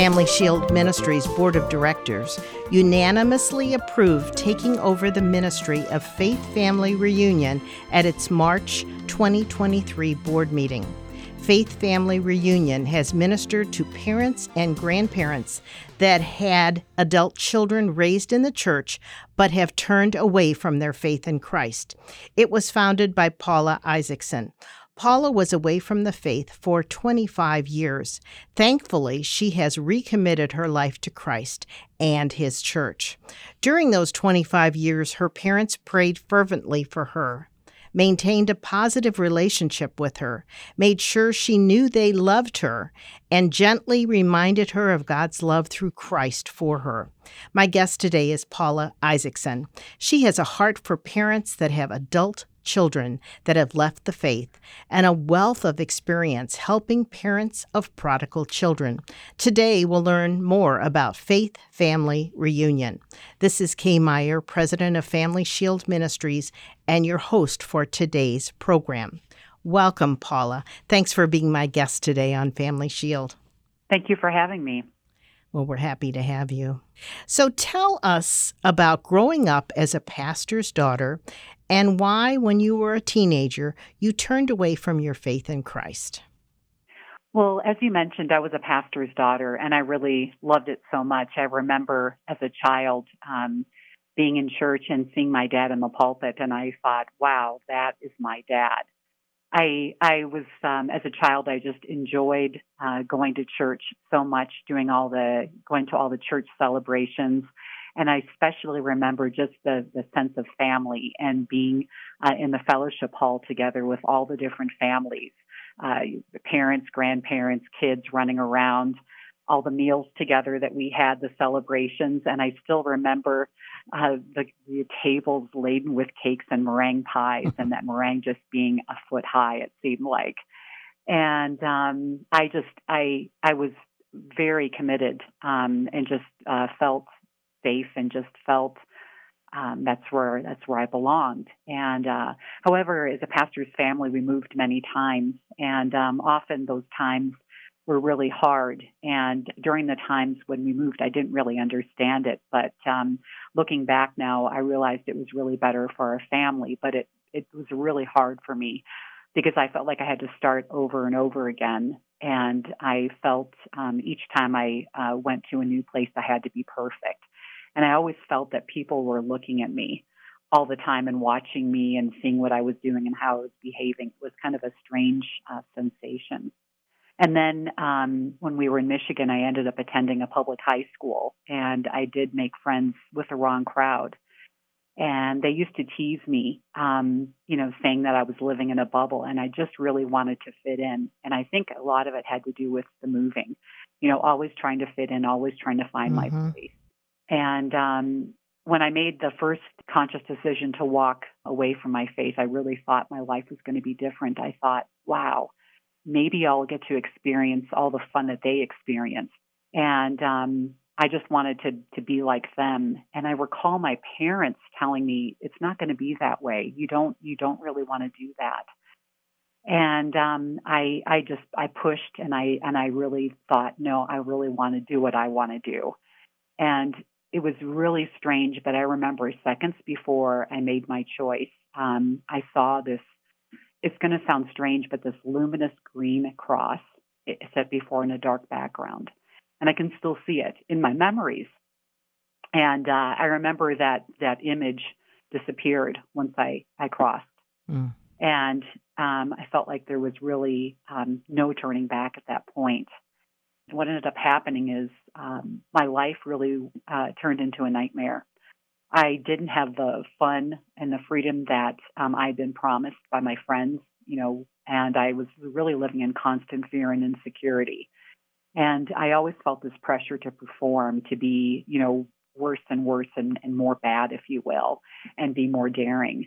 Family Shield Ministries Board of Directors unanimously approved taking over the ministry of Faith Family Reunion at its March 2023 board meeting. Faith Family Reunion has ministered to parents and grandparents that had adult children raised in the church but have turned away from their faith in Christ. It was founded by Paula Isakson. Paula was away from the faith for 25 years. Thankfully, she has recommitted her life to Christ and his church. During those 25 years, her parents prayed fervently for her maintained a positive relationship with her, made sure she knew they loved her, and gently reminded her of God's love through Christ for her. My guest today is Paula Isakson. She has a heart for parents that have adult children that have left the faith and a wealth of experience helping parents of prodigal children. Today, we'll learn more about Faith Family Reunion. This is Kay Meyer, President of Family Shield Ministries, and your host for today's program. Welcome, Paula. Thanks for being my guest today on Family Shield. Thank you for having me. Well, we're happy to have you. So tell us about growing up as a pastor's daughter and why, when you were a teenager, you turned away from your faith in Christ. Well, as you mentioned, I was a pastor's daughter and I really loved it so much. I remember as a child um, being in church and seeing my dad in the pulpit, and I thought, wow, that is my dad. I I was um, as a child I just enjoyed uh, going to church so much, doing all the going to all the church celebrations, and I especially remember just the the sense of family and being uh, in the fellowship hall together with all the different families, uh, parents, grandparents, kids running around all the meals together that we had, the celebrations, and I still remember uh, the, the tables laden with cakes and meringue pies, and that meringue just being a foot high. It seemed like, and um, I just I I was very committed um, and just uh, felt safe and just felt um, that's where that's where I belonged. And uh, however, as a pastor's family, we moved many times, and um, often those times were really hard. And during the times when we moved, I didn't really understand it. But um, looking back now, I realized it was really better for our family. But it it was really hard for me because I felt like I had to start over and over again. And I felt um, each time I uh, went to a new place, I had to be perfect. And I always felt that people were looking at me all the time and watching me and seeing what I was doing and how I was behaving. It was kind of a strange uh, sensation. And then um, when we were in Michigan, I ended up attending a public high school, and I did make friends with the wrong crowd. And they used to tease me, um, you know, saying that I was living in a bubble, and I just really wanted to fit in. And I think a lot of it had to do with the moving, you know, always trying to fit in, always trying to find mm-hmm. my place. And um, when I made the first conscious decision to walk away from my faith, I really thought my life was going to be different. I thought, wow maybe I'll get to experience all the fun that they experience. And um, I just wanted to to be like them. And I recall my parents telling me it's not going to be that way. You don't you don't really want to do that. And um, I I just I pushed and I and I really thought no I really want to do what I want to do. And it was really strange, but I remember seconds before I made my choice, um, I saw this it's going to sound strange, but this luminous green cross set before in a dark background. And I can still see it in my memories. And uh, I remember that that image disappeared once I, I crossed. Mm. And um, I felt like there was really um, no turning back at that point. What ended up happening is um, my life really uh, turned into a nightmare. I didn't have the fun and the freedom that um, I'd been promised by my friends, you know, and I was really living in constant fear and insecurity. And I always felt this pressure to perform, to be, you know, worse and worse and, and more bad, if you will, and be more daring.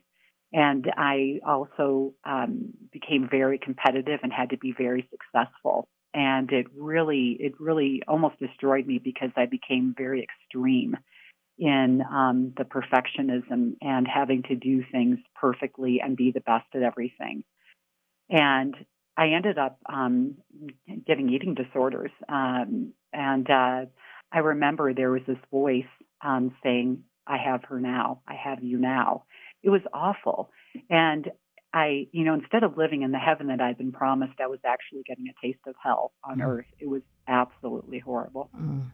And I also um, became very competitive and had to be very successful. And it really, it really almost destroyed me because I became very extreme in um, the perfectionism and having to do things perfectly and be the best at everything. And I ended up um, getting eating disorders. Um, and uh, I remember there was this voice um, saying, I have her now. I have you now. It was awful. And I, you know, instead of living in the heaven that I'd been promised, I was actually getting a taste of hell on mm. earth. It was absolutely horrible. Mm.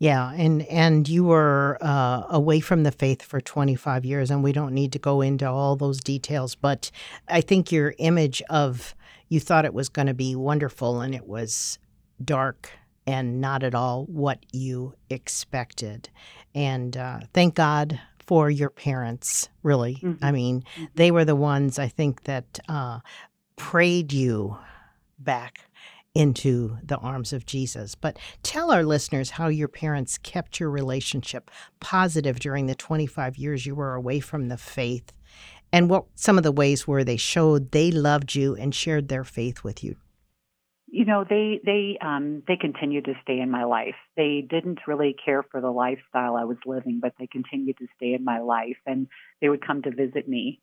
Yeah, and and you were uh, away from the faith for 25 years, and we don't need to go into all those details. But I think your image of you thought it was going to be wonderful, and it was dark and not at all what you expected. And uh, thank God for your parents, really. Mm-hmm. I mean, mm-hmm. they were the ones I think that uh, prayed you back into the arms of Jesus. But tell our listeners how your parents kept your relationship positive during the 25 years you were away from the faith and what some of the ways were they showed they loved you and shared their faith with you. You know, they they um they continued to stay in my life. They didn't really care for the lifestyle I was living, but they continued to stay in my life and they would come to visit me.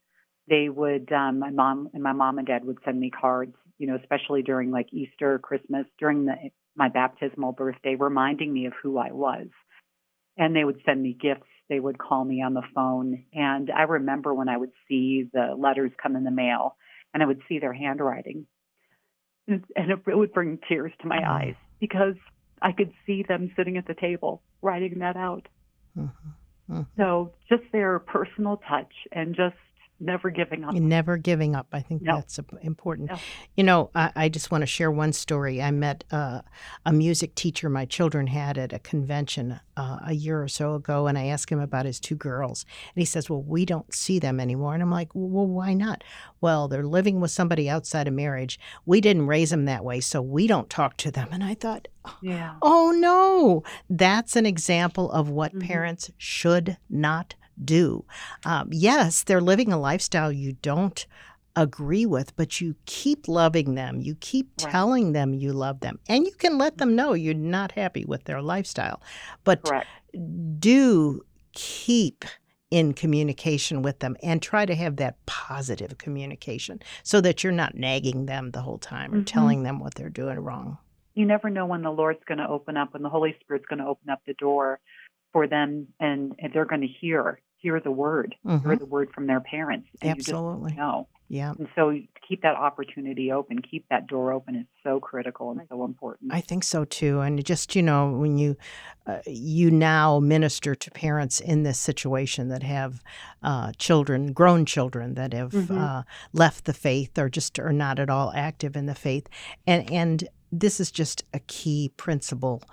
They would um my mom and my mom and dad would send me cards you know, especially during like Easter, Christmas, during the, my baptismal birthday, reminding me of who I was. And they would send me gifts. They would call me on the phone. And I remember when I would see the letters come in the mail and I would see their handwriting. And it would bring tears to my mm-hmm. eyes because I could see them sitting at the table writing that out. Mm-hmm. Mm-hmm. So just their personal touch and just never giving up. Never giving up. I think no. that's important. No. You know, I, I, just want to share one story. I met uh, a music teacher my children had at a convention uh, a year or so ago, and I asked him about his two girls. And he says, Well, we don't see them anymore. And I'm like, Well, why not? Well, they're living with somebody outside of marriage. We didn't raise them that way, so we don't talk to them. And I thought, yeah. Oh, no. That's an example of what mm-hmm. parents should not do. Um, yes, they're living a lifestyle you don't agree with, but you keep loving them. You keep right. telling them you love them. And you can let them know you're not happy with their lifestyle. But Correct. do keep in communication with them and try to have that positive communication so that you're not nagging them the whole time or mm-hmm. telling them what they're doing wrong. You never know when the Lord's going to open up, when the Holy Spirit's going to open up the door for them and, and they're going to hear hear the word, mm-hmm. hear the word from their parents. Absolutely. No. Yeah. And so keep that opportunity open, keep that door open is so critical and so important. I think so too. And just, you know, when you uh, you now minister to parents in this situation that have uh, children, grown children that have mm-hmm. uh, left the faith or just are not at all active in the faith. And and this is just a key principle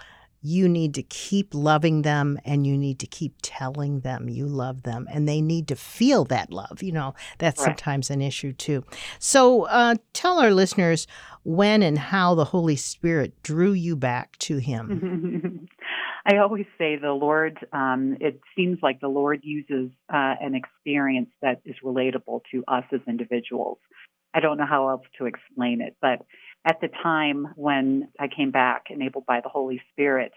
you need to keep loving them and you need to keep telling them you love them and they need to feel that love you know that's right. sometimes an issue too. So uh, tell our listeners when and how the holy spirit drew you back to him. I always say the lord um, it seems like the lord uses uh, an experience that is relatable to us as individuals. I don't know how else to explain it but at the time when I came back, enabled by the Holy Spirit,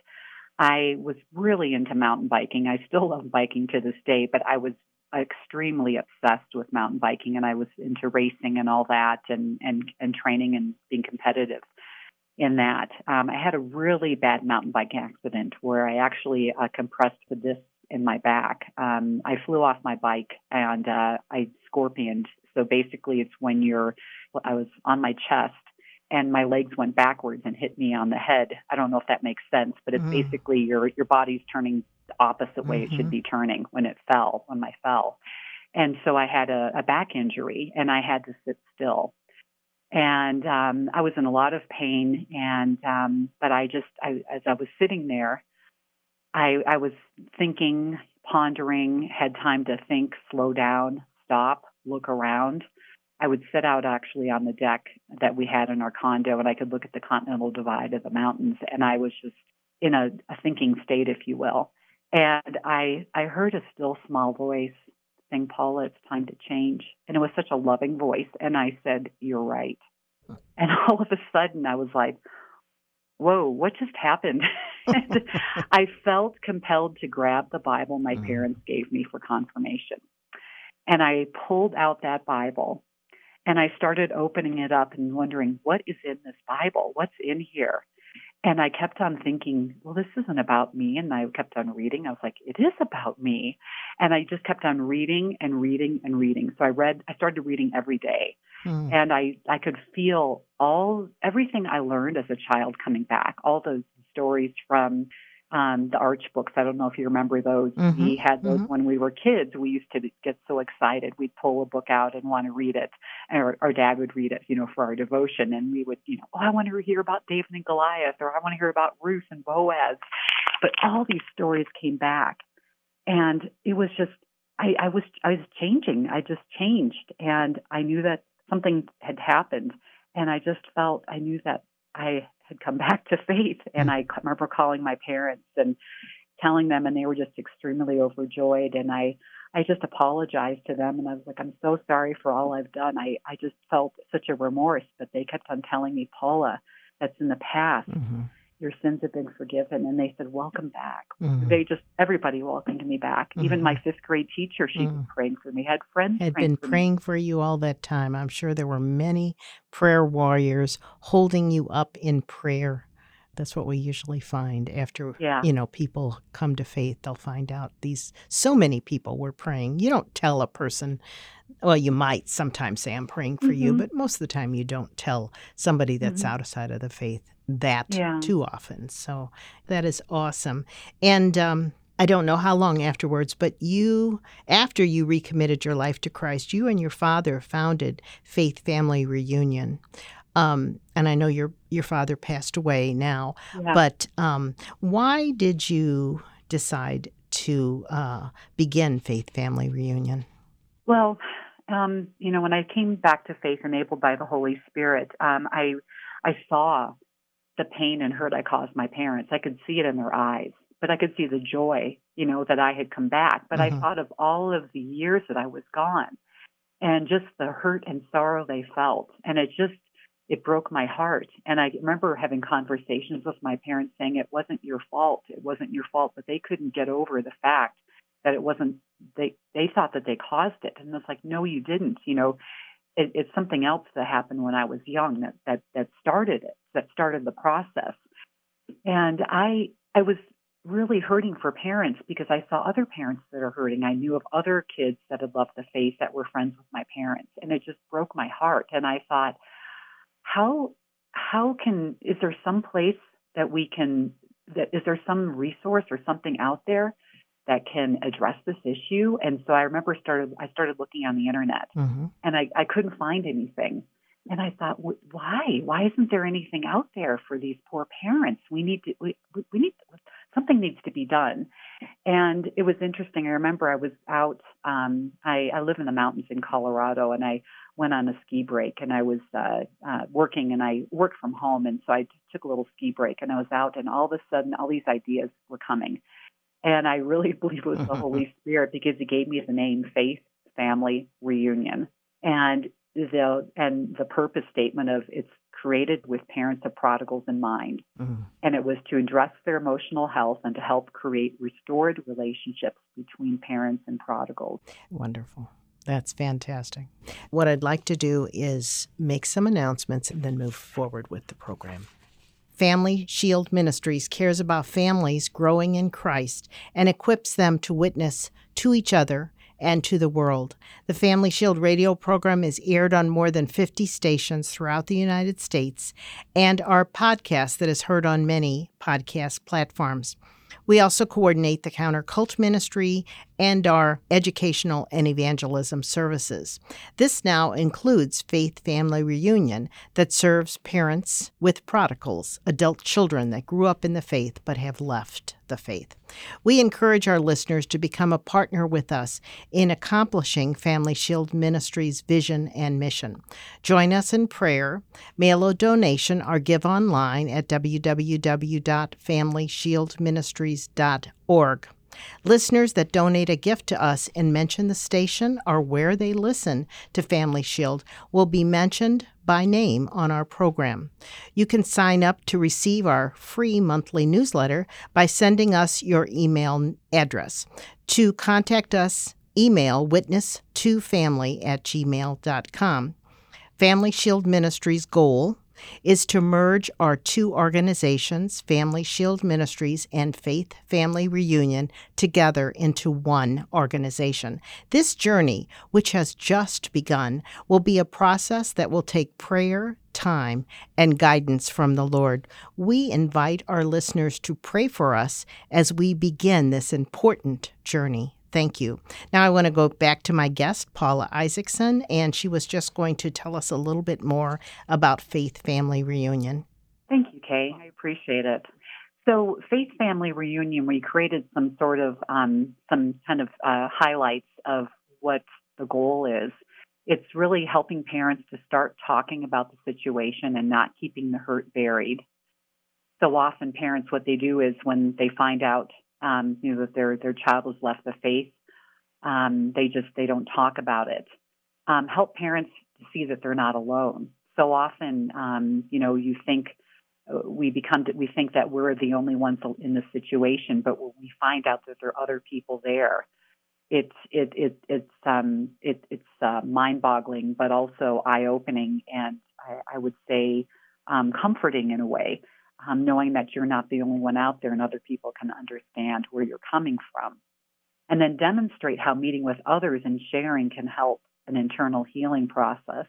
I was really into mountain biking. I still love biking to this day, but I was extremely obsessed with mountain biking and I was into racing and all that and and and training and being competitive in that. Um, I had a really bad mountain bike accident where I actually uh, compressed the disc in my back. Um, I flew off my bike and uh, I scorpioned. So basically, it's when you're I was on my chest and my legs went backwards and hit me on the head. I don't know if that makes sense, but it's mm. basically your your body's turning the opposite way mm-hmm. it should mm-hmm. be turning when it fell, when I fell. And so I had a, a back injury and I had to sit still. And um, I was in a lot of pain and um, but I just I, as I was sitting there, I I was thinking, pondering, had time to think, slow down, stop, look around I would sit out actually on the deck that we had in our condo and I could look at the continental divide of the mountains and I was just in a, a thinking state, if you will. And I I heard a still small voice saying, Paula, it's time to change. And it was such a loving voice. And I said, You're right. And all of a sudden I was like, Whoa, what just happened? I felt compelled to grab the Bible my mm-hmm. parents gave me for confirmation. And I pulled out that Bible And I started opening it up and wondering, what is in this Bible? What's in here? And I kept on thinking, well, this isn't about me. And I kept on reading. I was like, it is about me. And I just kept on reading and reading and reading. So I read, I started reading every day. Hmm. And I, I could feel all, everything I learned as a child coming back, all those stories from um, the Arch books. I don't know if you remember those. Mm-hmm. We had those mm-hmm. when we were kids. We used to get so excited. We'd pull a book out and want to read it. Or our dad would read it, you know, for our devotion. And we would, you know, oh, I want to hear about David and Goliath, or I want to hear about Ruth and Boaz. But all these stories came back. And it was just, I, I was, I was changing. I just changed. And I knew that something had happened. And I just felt, I knew that I had come back to faith. And I remember calling my parents and telling them, and they were just extremely overjoyed. And I, I just apologized to them, and I was like, I'm so sorry for all I've done. I, I just felt such a remorse, but they kept on telling me, Paula, that's in the past. Mm-hmm your sins have been forgiven. And they said, welcome back. Mm-hmm. They just, everybody welcomed me back. Mm-hmm. Even my fifth grade teacher, she mm-hmm. was praying for me, had friends had been for praying me. for you all that time. I'm sure there were many prayer warriors holding you up in prayer. That's what we usually find after yeah. you know people come to faith. They'll find out these so many people were praying. You don't tell a person well, you might sometimes say, I'm praying for mm-hmm. you, but most of the time you don't tell somebody that's mm-hmm. outside of the faith that yeah. too often. So that is awesome. And um, I don't know how long afterwards, but you, after you recommitted your life to Christ, you and your father founded Faith Family Reunion. Um, and I know your your father passed away now, yeah. but um, why did you decide to uh, begin Faith Family Reunion? Well, um, you know, when I came back to faith, enabled by the Holy Spirit, um, I I saw the pain and hurt I caused my parents. I could see it in their eyes, but I could see the joy, you know, that I had come back. But mm-hmm. I thought of all of the years that I was gone and just the hurt and sorrow they felt. And it just, it broke my heart. And I remember having conversations with my parents saying it wasn't your fault. It wasn't your fault, but they couldn't get over the fact that it wasn't, they, they thought that they caused it. And it's like, no, you didn't. You know, it, it's something else that happened when I was young that, that, that started it that started the process. And I I was really hurting for parents because I saw other parents that are hurting. I knew of other kids that had left the faith that were friends with my parents, and it just broke my heart. And I thought, how how can is there some place that we can that is there some resource or something out there that can address this issue? And so I remember started I started looking on the internet, mm-hmm. and I, I couldn't find anything. And I thought, why? Why isn't there anything out there for these poor parents? We need to, we, we need, something needs to be done. And it was interesting. I remember I was out, um, I, I live in the mountains in Colorado and I went on a ski break and I was uh, uh, working and I worked from home. And so I took a little ski break and I was out and all of a sudden all these ideas were coming. And I really believe it was the Holy Spirit because he gave me the name Faith Family Reunion. And the and the purpose statement of it's created with parents of prodigals in mind. Mm-hmm. And it was to address their emotional health and to help create restored relationships between parents and prodigals. Wonderful. That's fantastic. What I'd like to do is make some announcements and then move forward with the program. Family Shield Ministries cares about families growing in Christ and equips them to witness to each other and to the world. The Family Shield radio program is aired on more than 50 stations throughout the United States, and our podcast that is heard on many podcast platforms. We also coordinate the counter cult ministry and our educational and evangelism services. This now includes Faith Family Reunion that serves parents with prodigals, adult children that grew up in the faith but have left the faith. We encourage our listeners to become a partner with us in accomplishing Family Shield Ministries' vision and mission. Join us in prayer, mail a donation, or give online at www.familyshieldministries.org. Listeners that donate a gift to us and mention the station or where they listen to Family Shield will be mentioned by name on our program. You can sign up to receive our free monthly newsletter by sending us your email address. To contact us, email witness2family at gmail.com. Family Shield Ministries' goal is to merge our two organizations, Family Shield Ministries and Faith Family Reunion, together into one organization. This journey, which has just begun, will be a process that will take prayer, time, and guidance from the Lord. We invite our listeners to pray for us as we begin this important journey. Thank you. Now I want to go back to my guest, Paula Isakson, and she was just going to tell us a little bit more about Faith Family Reunion. Thank you, Kay. I appreciate it. So, Faith Family Reunion, we created some sort of um, some kind of uh, highlights of what the goal is. It's really helping parents to start talking about the situation and not keeping the hurt buried. So often, parents, what they do is when they find out um, you know, that their their child has left the faith. Um, they just they don't talk about it. Um, help parents see that they're not alone. So often, um, you know, you think uh, we become we think that we're the only ones in this situation, but when we find out that there are other people there, it's it it it's um it it's uh, mind-boggling, but also eye-opening, and I, I would say um, comforting in a way um, knowing that you're not the only one out there and other people can understand where you're coming from. And then demonstrate how meeting with others and sharing can help an internal healing process.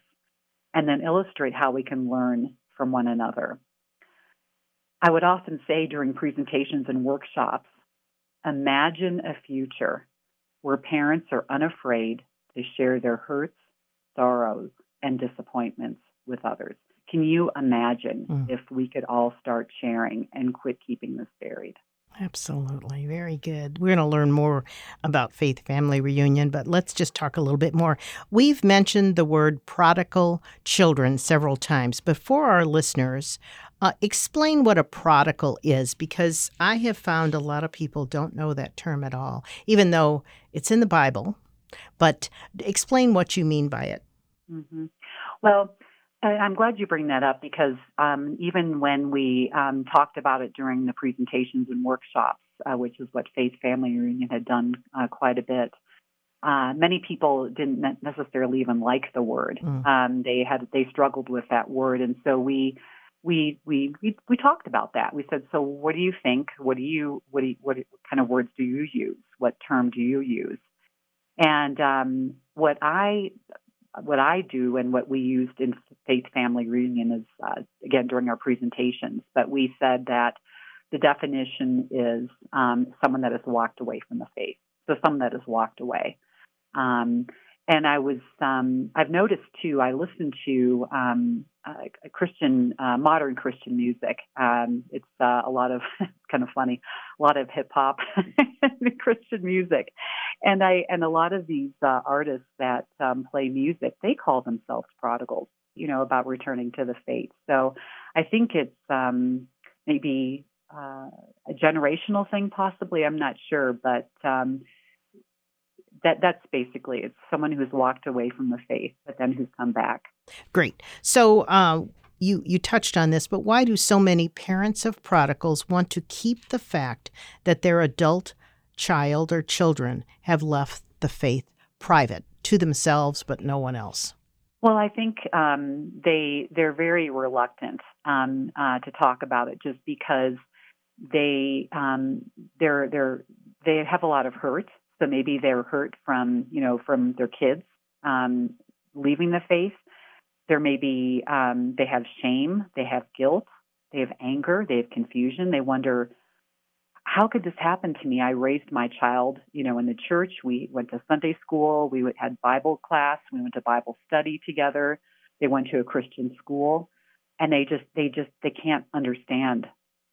And then illustrate how we can learn from one another. I would often say during presentations and workshops imagine a future where parents are unafraid to share their hurts, sorrows, and disappointments with others. Can you imagine mm. if we could all start sharing and quit keeping this buried? Absolutely. Very good. We're going to learn more about Faith Family Reunion, but let's just talk a little bit more. We've mentioned the word prodigal children several times. But for our listeners, uh, explain what a prodigal is because I have found a lot of people don't know that term at all, even though it's in the Bible. But explain what you mean by it. Mm-hmm. Well, I'm glad you bring that up because um, even when we um, talked about it during the presentations and workshops, uh, which is what Faith Family Reunion had done uh, quite a bit, uh, many people didn't necessarily even like the word. Mm. Um, they had they struggled with that word, and so we, we we we we talked about that. We said, so what do you think? What do you what do you, what, what kind of words do you use? What term do you use? And um, what I what I do and what we used in Faith Family Reunion is, uh, again, during our presentations, but we said that the definition is um, someone that has walked away from the faith. So someone that has walked away. Um, and I was, um, I've noticed too, I listened to um, uh, Christian, uh, modern Christian music. Um, it's uh, a lot of, kind of funny, a lot of hip hop Christian music. And I, and a lot of these uh, artists that um, play music, they call themselves prodigals, you know, about returning to the faith. So I think it's um, maybe uh, a generational thing, possibly. I'm not sure, but um, that that's basically it's someone who's walked away from the faith, but then who's come back. Great. So. Uh, you, you touched on this, but why do so many parents of prodigals want to keep the fact that their adult child or children have left the faith private to themselves but no one else? Well, I think um, they they're very reluctant um, uh, to talk about it just because they um, they're they're they have a lot of hurt so maybe they're hurt from, you know, from their kids um, leaving the faith. There may be, um, they have shame, they have guilt, they have anger, they have confusion. They wonder, how could this happen to me? I raised my child, you know, in the church. We went to Sunday school. We had Bible class. We went to Bible study together. They went to a Christian school, and they just, they just, they can't understand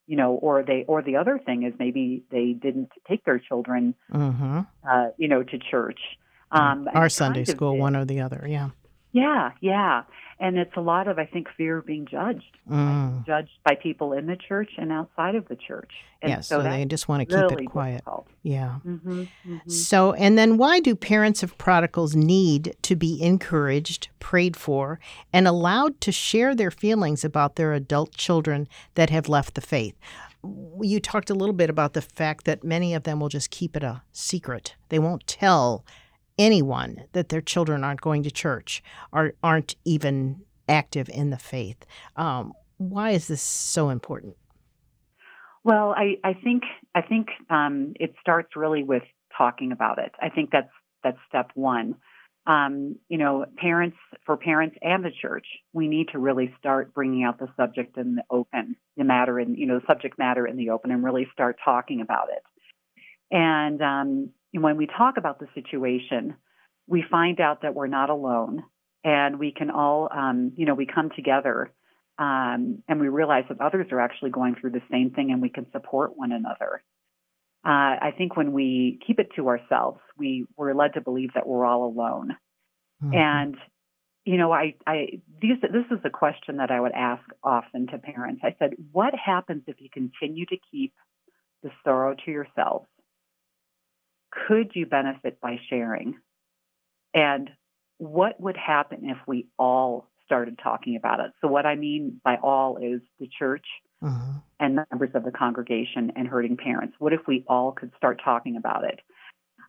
you know, or they, or the other thing is maybe they didn't take their children, mm-hmm. uh, you know, to church. Um, Our Sunday school, one or the other, yeah. Yeah, yeah. And it's a lot of, I think, fear of being judged, mm. judged by people in the church and outside of the church. And yeah, so, so they just want to keep really it quiet. Difficult. Yeah. Mm-hmm, mm-hmm. So, and then why do parents of prodigals need to be encouraged, prayed for, and allowed to share their feelings about their adult children that have left the faith? You talked a little bit about the fact that many of them will just keep it a secret. They won't tell anyone that their children aren't going to church or aren't even active in the faith. Um, why is this so important? Well, I, I think I think um, it starts really with talking about it. I think that's that's step one. Um, you know, parents for parents and the church, we need to really start bringing out the subject in the open, the matter in you know subject matter in the open, and really start talking about it. And um, when we talk about the situation, we find out that we're not alone, and we can all, um, you know, we come together um, and we realize that others are actually going through the same thing and we can support one another. Uh, I think when we keep it to ourselves, we, we're led to believe that we're all alone. Mm-hmm. And, you know, I, I, these, this is a question that I would ask often to parents. I said, what happens if you continue to keep the sorrow to yourselves? Could you benefit by sharing? And what would happen if we all started talking about it. So, what I mean by all is the church uh-huh. and members of the congregation and hurting parents. What if we all could start talking about it?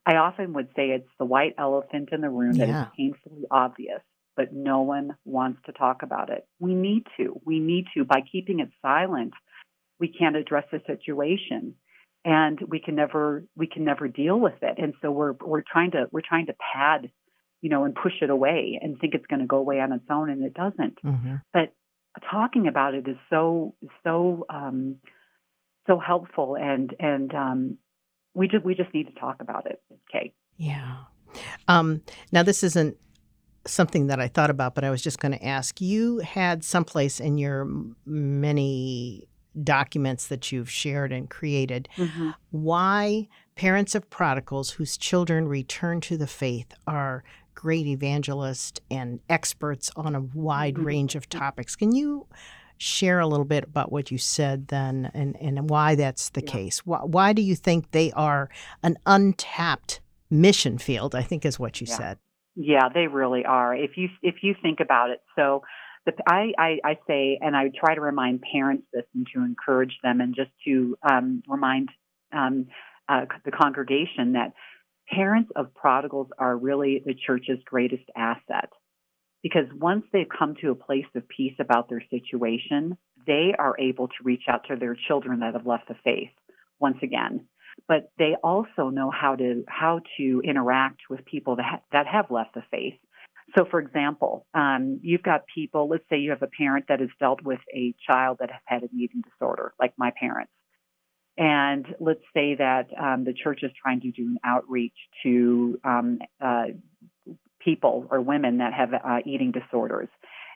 I often would say it's the white elephant in the room yeah. that is painfully obvious, but no one wants to talk about it. We need to. We need to. By keeping it silent, we can't address the situation and we can never we can never deal with it and so we're we're trying to we're trying to pad you know, and push it away and think it's going to go away on its own, and it doesn't. Mm-hmm. But talking about it is so so um, so helpful, and and um, we just we just need to talk about it. Okay. Yeah. Um, now this isn't something that I thought about, but I was just going to ask. You had someplace in your many documents that you've shared and created mm-hmm. why parents of prodigals whose children return to the faith are great evangelists and experts on a wide mm-hmm. range of topics. Can you share a little bit about what you said then and, and why that's the yeah. case? Why, why, do you think they are an untapped mission field? I think is what you yeah. said. Yeah, they really are. If you if you think about it, so the, I, I, I say, and I try to remind parents this and to encourage them, and just to um, remind um, uh, the congregation that parents of prodigals are really the church's greatest asset because once they've come to a place of peace about their situation, they are able to reach out to their children that have left the faith once again. But they also know how to how to interact with people that ha- that have left the faith. So, for example, um, you've got people. Let's say you have a parent that has dealt with a child that has had an eating disorder, like my parents. And let's say that um, the church is trying to do an outreach to um, uh, people or women that have uh, eating disorders,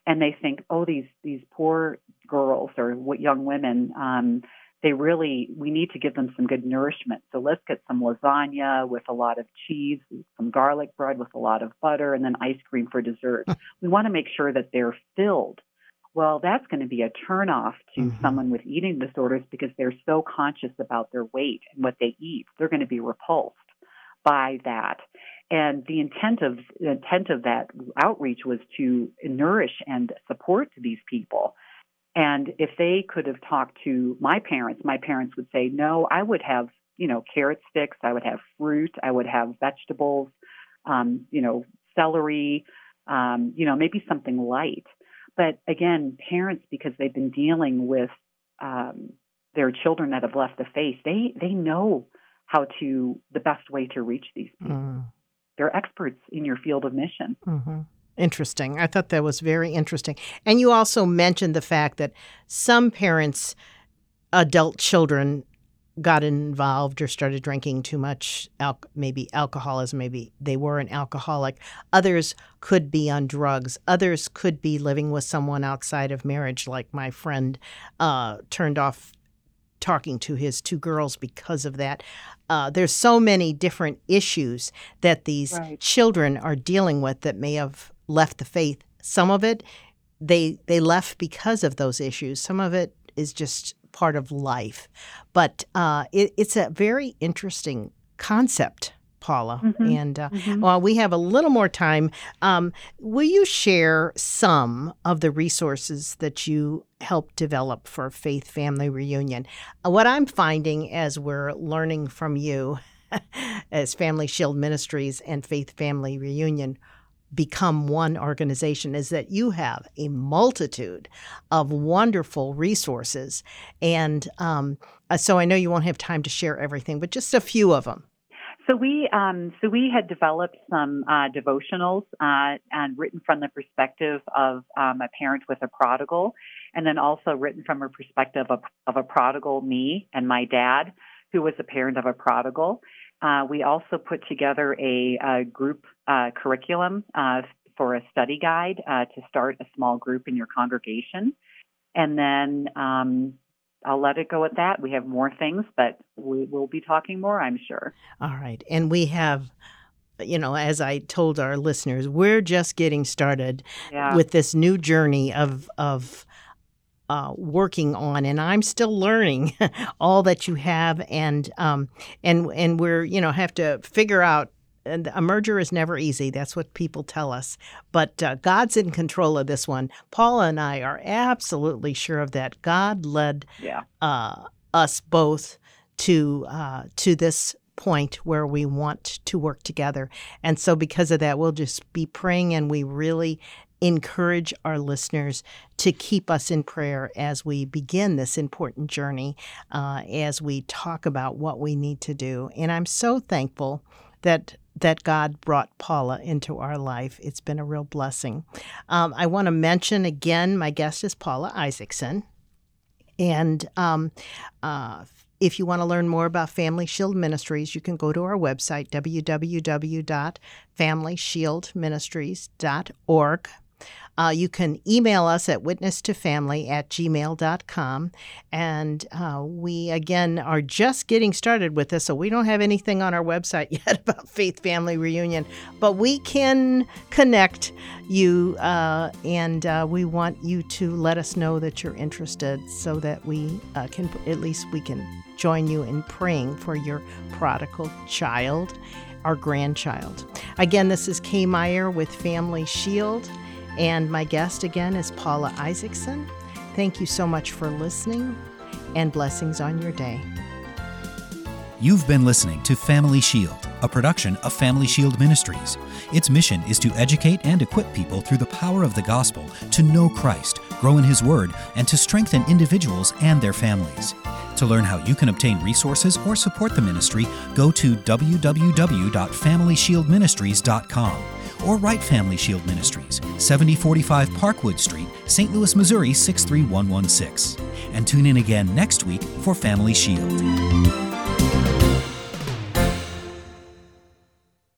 and they think, oh, these these poor girls or young women, um, they really we need to give them some good nourishment. So let's get some lasagna with a lot of cheese, some garlic bread with a lot of butter, and then ice cream for dessert. we want to make sure that they're filled well, that's going to be a turnoff to mm-hmm. someone with eating disorders because they're so conscious about their weight and what they eat. They're going to be repulsed by that. And the intent of the intent of that outreach was to nourish and support these people. And if they could have talked to my parents, my parents would say, "No, I would have, you know, carrot sticks. I would have fruit. I would have vegetables. Um, you know, celery. Um, you know, maybe something light." But again, parents, because they've been dealing with um, their children that have left the faith, they they know how to the best way to reach these people. Mm. They're experts in your field of mission. Mm-hmm. Interesting. I thought that was very interesting. And you also mentioned the fact that some parents, adult children, got involved or started drinking too much, al- maybe alcoholism, maybe they were an alcoholic. Others could be on drugs. Others could be living with someone outside of marriage, like my friend uh, turned off talking to his two girls because of that. Uh, there's so many different issues that these right. children are dealing with that may have left the faith. Some of it they they left because of those issues. Some of it is just part of life. But uh, it, it's a very interesting concept. Paula. Mm-hmm. And uh, mm-hmm. while we have a little more time, um, will you share some of the resources that you helped develop for Faith Family Reunion? Uh, what I'm finding as we're learning from you as Family Shield Ministries and Faith Family Reunion become one organization is that you have a multitude of wonderful resources. And um, uh, so I know you won't have time to share everything, but just a few of them. So we um, so we had developed some uh, devotionals uh, and written from the perspective of um, a parent with a prodigal, and then also written from a perspective of, of a prodigal, me and my dad, who was a parent of a prodigal. Uh, we also put together a, a group uh, curriculum uh, for a study guide uh, to start a small group in your congregation. And then um, I'll let it go at that. We have more things, but we will be talking more, I'm sure. All right. And we have you know, as I told our listeners, we're just getting started yeah. with this new journey of of uh, working on, and I'm still learning all that you have, and um, and and we're you know have to figure out. And a merger is never easy. That's what people tell us. But uh, God's in control of this one. Paula and I are absolutely sure of that. God led yeah. uh, us both to uh, to this point where we want to work together. And so, because of that, we'll just be praying and we really encourage our listeners to keep us in prayer as we begin this important journey, uh, as we talk about what we need to do. And I'm so thankful that that God brought Paula into our life. It's been a real blessing. Um, I want to mention again, my guest is Paula Isakson. And um, uh, if you want to learn more about Family Shield Ministries, you can go to our website, www.familyshieldministries.org. Uh, you can email us at witnesstofamily at gmail.com. And uh, we, again, are just getting started with this, so we don't have anything on our website yet about Faith Family Reunion, but we can connect you, uh, and uh, we want you to let us know that you're interested so that we uh, can, at least we can join you in praying for your prodigal child our grandchild. Again, this is Kay Meyer with Family Shield. And my guest again is Paula Isakson. Thank you so much for listening and blessings on your day. You've been listening to Family Shield, a production of Family Shield Ministries. Its mission is to educate and equip people through the power of the gospel to know Christ, grow in His Word, and to strengthen individuals and their families. To learn how you can obtain resources or support the ministry, go to www.familyshieldministries.com or write Family Shield Ministries, 7045 Parkwood Street, St. Louis, Missouri 63116. And tune in again next week for Family Shield.